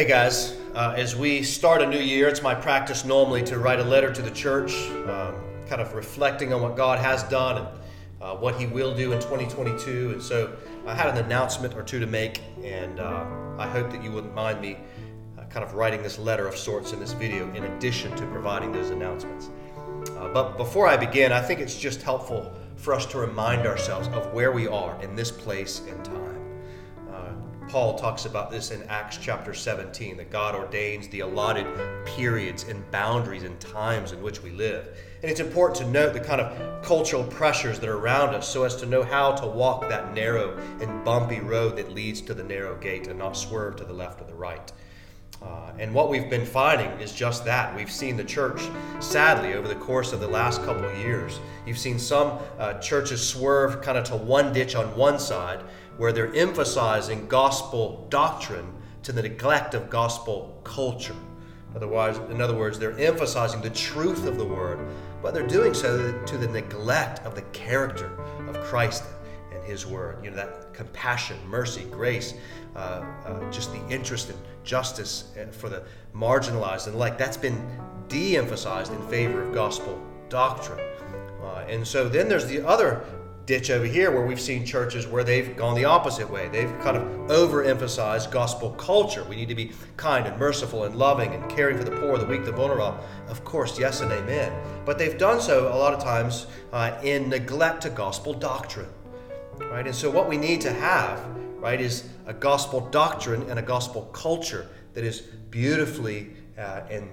Hey guys, uh, as we start a new year, it's my practice normally to write a letter to the church, um, kind of reflecting on what God has done and uh, what He will do in 2022. And so I had an announcement or two to make, and uh, I hope that you wouldn't mind me uh, kind of writing this letter of sorts in this video in addition to providing those announcements. Uh, but before I begin, I think it's just helpful for us to remind ourselves of where we are in this place and time. Paul talks about this in Acts chapter 17 that God ordains the allotted periods and boundaries and times in which we live. And it's important to note the kind of cultural pressures that are around us so as to know how to walk that narrow and bumpy road that leads to the narrow gate and not swerve to the left or the right. Uh, and what we've been finding is just that. We've seen the church, sadly, over the course of the last couple years. You've seen some uh, churches swerve kind of to one ditch on one side, where they're emphasizing gospel doctrine to the neglect of gospel culture. Otherwise, in other words, they're emphasizing the truth of the word, but they're doing so to the neglect of the character of Christ and His word. You know, that compassion, mercy, grace, uh, uh, just the interest in justice uh, for the marginalized and like that's been de emphasized in favor of gospel doctrine. Uh, and so then there's the other ditch over here where we've seen churches where they've gone the opposite way. They've kind of overemphasized gospel culture. We need to be kind and merciful and loving and caring for the poor, the weak, the vulnerable. Of course, yes and amen. But they've done so a lot of times uh, in neglect to gospel doctrine. Right? And so what we need to have, right, is a gospel doctrine and a gospel culture that is beautifully uh, and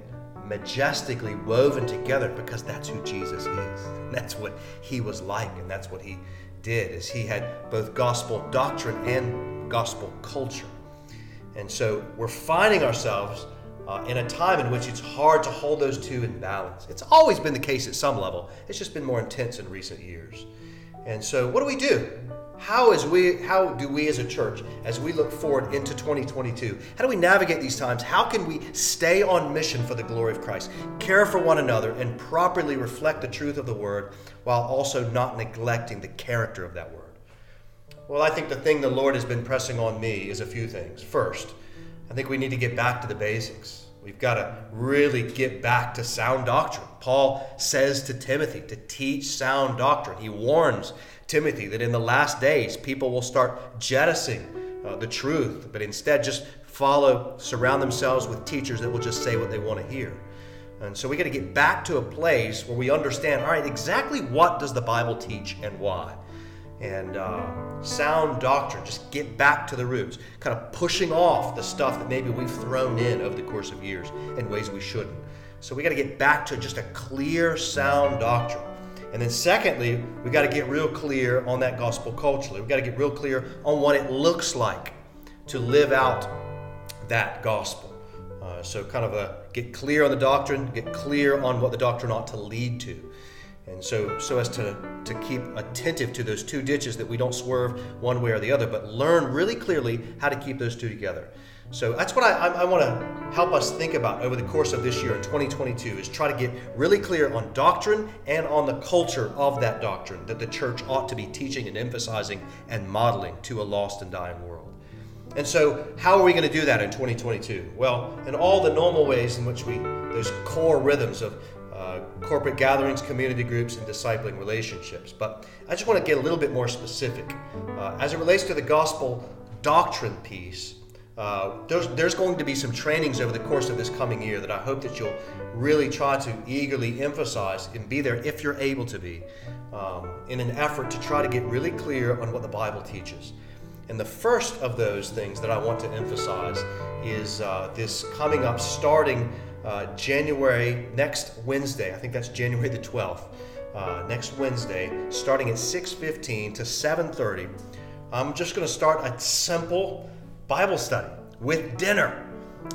majestically woven together because that's who Jesus is. That's what he was like and that's what he did is he had both gospel doctrine and gospel culture. And so we're finding ourselves uh, in a time in which it's hard to hold those two in balance. It's always been the case at some level. It's just been more intense in recent years. And so what do we do? How is we how do we as a church as we look forward into 2022? How do we navigate these times? How can we stay on mission for the glory of Christ? Care for one another and properly reflect the truth of the word while also not neglecting the character of that word. Well, I think the thing the Lord has been pressing on me is a few things. First, I think we need to get back to the basics. We've got to really get back to sound doctrine. Paul says to Timothy to teach sound doctrine. He warns Timothy that in the last days people will start jettisoning uh, the truth, but instead just follow, surround themselves with teachers that will just say what they want to hear. And so we got to get back to a place where we understand all right, exactly what does the Bible teach and why? And uh, sound doctrine, just get back to the roots, kind of pushing off the stuff that maybe we've thrown in over the course of years in ways we shouldn't. So we got to get back to just a clear, sound doctrine. And then, secondly, we got to get real clear on that gospel culturally. We got to get real clear on what it looks like to live out that gospel. Uh, so, kind of a get clear on the doctrine, get clear on what the doctrine ought to lead to. And so, so as to, to keep attentive to those two ditches that we don't swerve one way or the other, but learn really clearly how to keep those two together. So that's what I, I, I want to help us think about over the course of this year in 2022 is try to get really clear on doctrine and on the culture of that doctrine that the church ought to be teaching and emphasizing and modeling to a lost and dying world. And so, how are we going to do that in 2022? Well, in all the normal ways in which we, those core rhythms of uh, corporate gatherings, community groups, and discipling relationships. But I just want to get a little bit more specific. Uh, as it relates to the gospel doctrine piece, uh, there's, there's going to be some trainings over the course of this coming year that I hope that you'll really try to eagerly emphasize and be there if you're able to be um, in an effort to try to get really clear on what the Bible teaches. And the first of those things that I want to emphasize is uh, this coming up starting uh, January next Wednesday. I think that's January the 12th. Uh, next Wednesday, starting at 6:15 to 7:30. I'm just going to start a simple Bible study with dinner.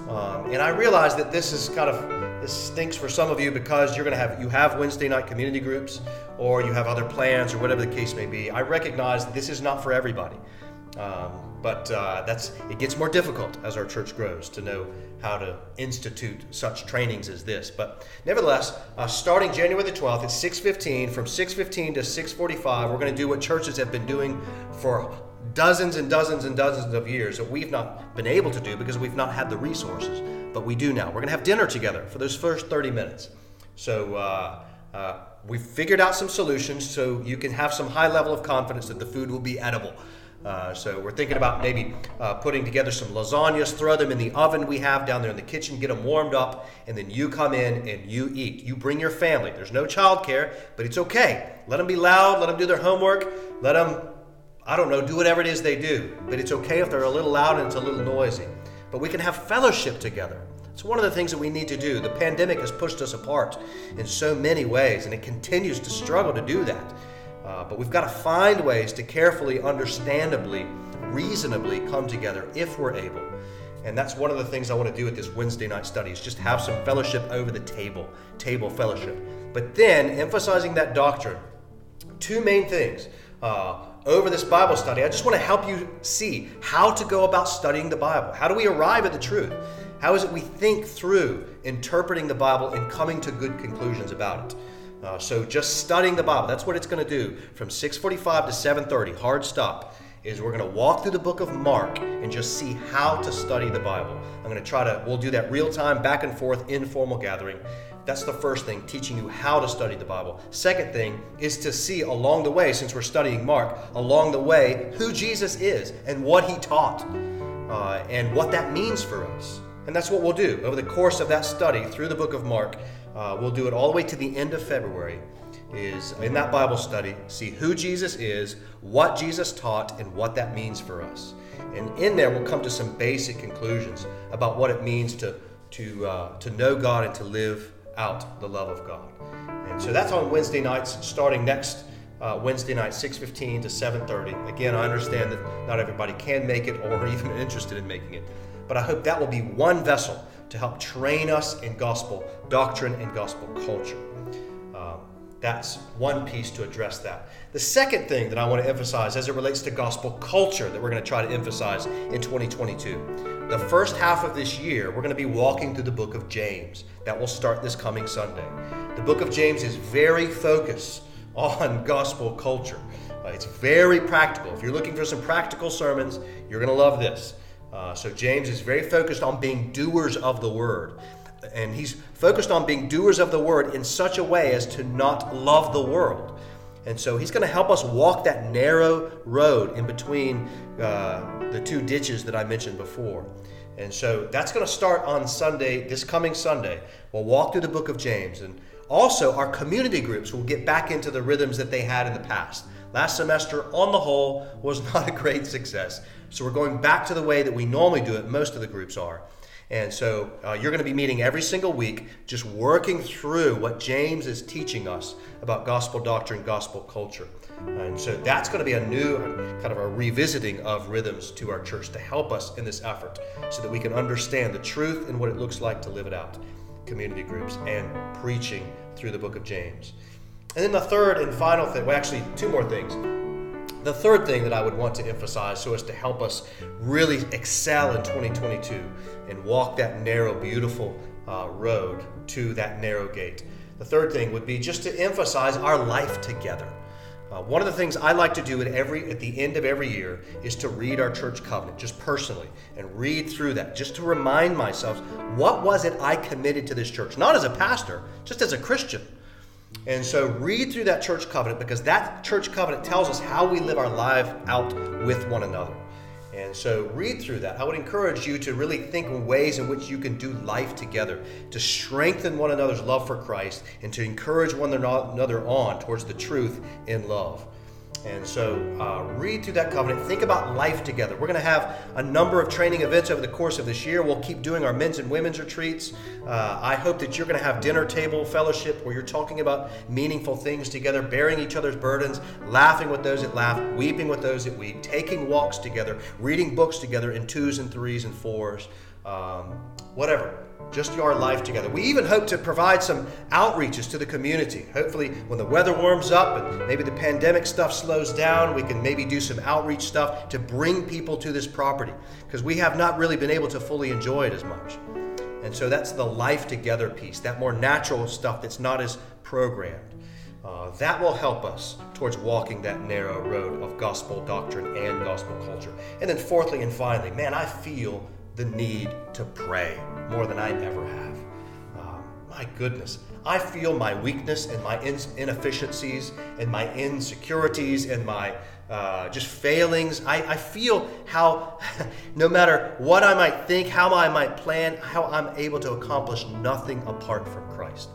Um, and I realize that this is kind of this stinks for some of you because you're going to have you have Wednesday night community groups or you have other plans or whatever the case may be. I recognize this is not for everybody, um, but uh, that's it gets more difficult as our church grows to know how to institute such trainings as this. But nevertheless, uh, starting January the 12th at 6:15, from 6:15 to 6:45, we're going to do what churches have been doing for dozens and dozens and dozens of years that we've not been able to do because we've not had the resources. But we do now. We're going to have dinner together for those first 30 minutes. So uh, uh, we've figured out some solutions so you can have some high level of confidence that the food will be edible. Uh, so we're thinking about maybe uh, putting together some lasagnas, throw them in the oven we have down there in the kitchen, get them warmed up, and then you come in and you eat. You bring your family. There's no childcare, but it's okay. Let them be loud. Let them do their homework. Let them, I don't know, do whatever it is they do. But it's okay if they're a little loud and it's a little noisy. But we can have fellowship together. It's one of the things that we need to do. The pandemic has pushed us apart in so many ways, and it continues to struggle to do that. Uh, but we've got to find ways to carefully, understandably, reasonably come together if we're able. And that's one of the things I want to do at this Wednesday night study is just have some fellowship over the table, table fellowship. But then emphasizing that doctrine, two main things. Uh, over this Bible study, I just want to help you see how to go about studying the Bible. How do we arrive at the truth? How is it we think through interpreting the Bible and coming to good conclusions about it? Uh, so just studying the Bible, that's what it's going to do from 6:45 to 7:30. Hard stop is we're going to walk through the book of Mark and just see how to study the Bible. I'm going to try to we'll do that real time back and forth informal gathering. That's the first thing, teaching you how to study the Bible. Second thing is to see along the way, since we're studying Mark, along the way, who Jesus is and what he taught uh, and what that means for us. And that's what we'll do over the course of that study through the book of Mark. Uh, we'll do it all the way to the end of February. Is in that Bible study, see who Jesus is, what Jesus taught, and what that means for us. And in there, we'll come to some basic conclusions about what it means to to uh, to know God and to live out the love of God. And so that's on Wednesday nights, starting next uh, Wednesday night, 6:15 to 7:30. Again, I understand that not everybody can make it or even interested in making it, but I hope that will be one vessel to help train us in gospel doctrine and gospel culture. Um, that's one piece to address that. The second thing that I want to emphasize as it relates to gospel culture that we're going to try to emphasize in 2022. The first half of this year, we're going to be walking through the book of James. That will start this coming Sunday. The book of James is very focused on gospel culture. Uh, it's very practical. If you're looking for some practical sermons, you're going to love this. Uh, so James is very focused on being doers of the word. And he's focused on being doers of the word in such a way as to not love the world. And so he's going to help us walk that narrow road in between uh, the two ditches that I mentioned before. And so that's going to start on Sunday, this coming Sunday. We'll walk through the book of James. And also, our community groups will get back into the rhythms that they had in the past. Last semester, on the whole, was not a great success. So we're going back to the way that we normally do it, most of the groups are. And so uh, you're going to be meeting every single week, just working through what James is teaching us about gospel doctrine, gospel culture. And so that's going to be a new kind of a revisiting of rhythms to our church to help us in this effort so that we can understand the truth and what it looks like to live it out. Community groups and preaching through the book of James. And then the third and final thing, well, actually, two more things. The third thing that I would want to emphasize so as to help us really excel in 2022 and walk that narrow, beautiful uh, road to that narrow gate. The third thing would be just to emphasize our life together. Uh, one of the things I like to do at every at the end of every year is to read our church covenant, just personally, and read through that, just to remind myself what was it I committed to this church, not as a pastor, just as a Christian. And so read through that church covenant because that church covenant tells us how we live our life out with one another. And so read through that. I would encourage you to really think of ways in which you can do life together, to strengthen one another's love for Christ, and to encourage one another on towards the truth in love. And so uh, read through that covenant. Think about life together. We're going to have a number of training events over the course of this year. We'll keep doing our men's and women's retreats. Uh, I hope that you're going to have dinner table fellowship where you're talking about meaningful things together, bearing each other's burdens, laughing with those that laugh, weeping with those that weep, taking walks together, reading books together in twos and threes and fours, um, whatever just your life together. We even hope to provide some outreaches to the community. Hopefully, when the weather warms up and maybe the pandemic stuff slows down, we can maybe do some outreach stuff to bring people to this property because we have not really been able to fully enjoy it as much. And so that's the life together piece, that more natural stuff that's not as programmed. uh, that will help us towards walking that narrow road of gospel doctrine and gospel culture. And then, fourthly and finally, man, I feel the need to pray more than I ever have. Uh, my goodness, I feel my weakness and my inefficiencies and my insecurities and my uh, just failings. I, I feel how, no matter what I might think, how I might plan, how I'm able to accomplish nothing apart from Christ.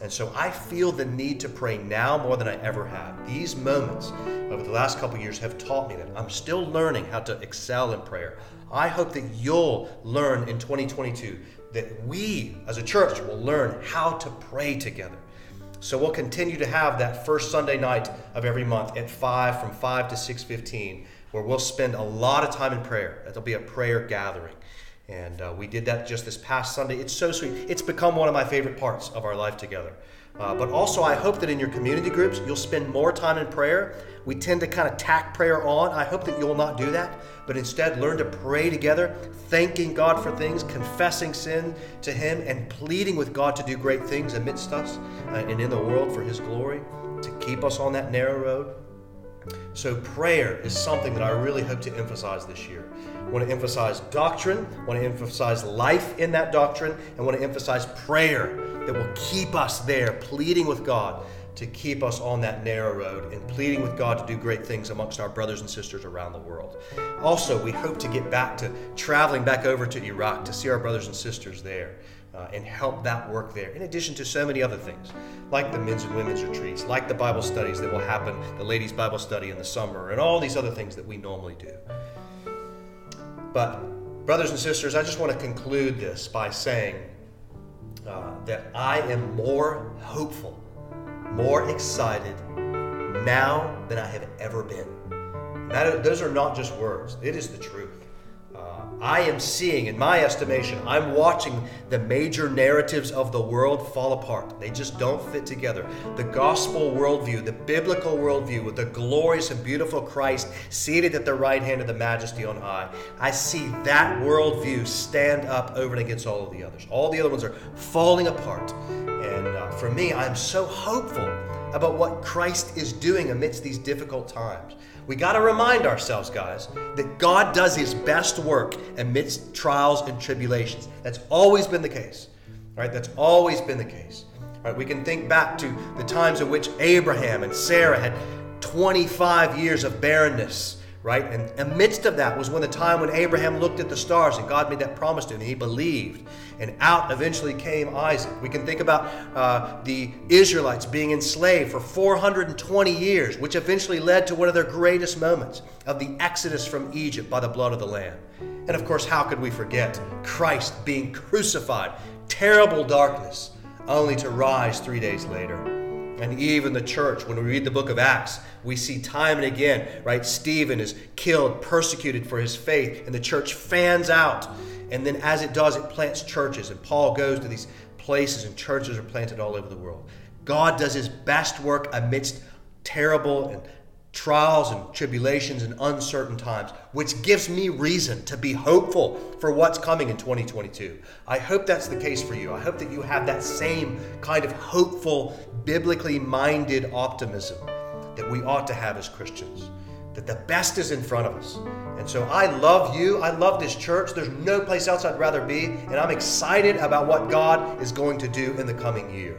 And so I feel the need to pray now more than I ever have. These moments over the last couple years have taught me that I'm still learning how to excel in prayer. I hope that you'll learn in 2022 that we as a church will learn how to pray together. So we'll continue to have that first Sunday night of every month at 5 from 5 to 6:15 where we'll spend a lot of time in prayer. It'll be a prayer gathering. And uh, we did that just this past Sunday. It's so sweet. It's become one of my favorite parts of our life together. Uh, but also, I hope that in your community groups, you'll spend more time in prayer. We tend to kind of tack prayer on. I hope that you'll not do that, but instead learn to pray together, thanking God for things, confessing sin to Him, and pleading with God to do great things amidst us uh, and in the world for His glory, to keep us on that narrow road. So, prayer is something that I really hope to emphasize this year. I want to emphasize doctrine, I want to emphasize life in that doctrine, and I want to emphasize prayer that will keep us there, pleading with God to keep us on that narrow road and pleading with God to do great things amongst our brothers and sisters around the world. Also, we hope to get back to traveling back over to Iraq to see our brothers and sisters there. Uh, and help that work there, in addition to so many other things, like the men's and women's retreats, like the Bible studies that will happen, the ladies' Bible study in the summer, and all these other things that we normally do. But, brothers and sisters, I just want to conclude this by saying uh, that I am more hopeful, more excited now than I have ever been. That, those are not just words, it is the truth. I am seeing, in my estimation, I'm watching the major narratives of the world fall apart. They just don't fit together. The gospel worldview, the biblical worldview, with the glorious and beautiful Christ seated at the right hand of the majesty on high, I see that worldview stand up over and against all of the others. All the other ones are falling apart. And uh, for me, I'm so hopeful about what Christ is doing amidst these difficult times. We got to remind ourselves, guys, that God does his best work amidst trials and tribulations. That's always been the case. Right? That's always been the case. Right? We can think back to the times in which Abraham and Sarah had 25 years of barrenness right? And amidst of that was when the time when Abraham looked at the stars and God made that promise to him, and he believed. And out eventually came Isaac. We can think about uh, the Israelites being enslaved for 420 years, which eventually led to one of their greatest moments of the exodus from Egypt by the blood of the Lamb. And of course, how could we forget Christ being crucified, terrible darkness, only to rise three days later? And even the church, when we read the book of Acts, we see time and again, right? Stephen is killed, persecuted for his faith, and the church fans out. And then as it does, it plants churches. And Paul goes to these places, and churches are planted all over the world. God does his best work amidst terrible and trials and tribulations and uncertain times, which gives me reason to be hopeful for what's coming in 2022. I hope that's the case for you. I hope that you have that same kind of hopeful, biblically minded optimism that we ought to have as Christians. That the best is in front of us. And so I love you. I love this church. There's no place else I'd rather be. And I'm excited about what God is going to do in the coming year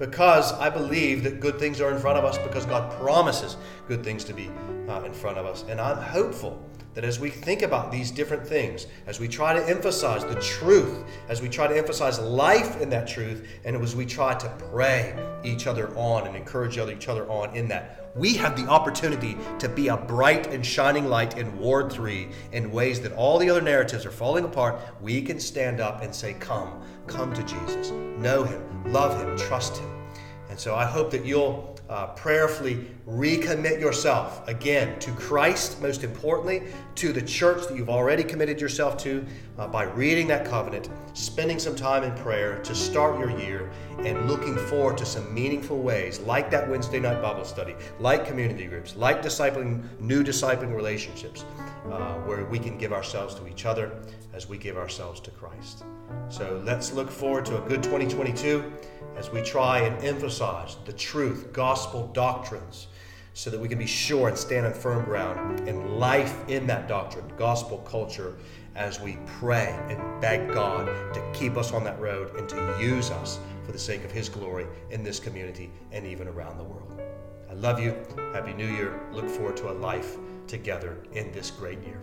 because I believe that good things are in front of us because God promises good things to be uh, in front of us. And I'm hopeful that as we think about these different things, as we try to emphasize the truth, as we try to emphasize life in that truth, and as we try to pray each other on and encourage each other on in that, we have the opportunity to be a bright and shining light in Ward 3 in ways that all the other narratives are falling apart. We can stand up and say, Come, come to Jesus, know Him, love Him, trust Him. So I hope that you'll uh, prayerfully recommit yourself again to Christ, most importantly, to the church that you've already committed yourself to uh, by reading that covenant, spending some time in prayer to start your year, and looking forward to some meaningful ways, like that Wednesday night Bible study, like community groups, like discipling new discipling relationships, uh, where we can give ourselves to each other as we give ourselves to Christ. So let's look forward to a good 2022 as we try and emphasize the truth, gospel doctrines, so that we can be sure and stand on firm ground in life in that doctrine, gospel culture, as we pray and beg God to keep us on that road and to use us for the sake of His glory in this community and even around the world. I love you. Happy New Year. Look forward to a life together in this great year.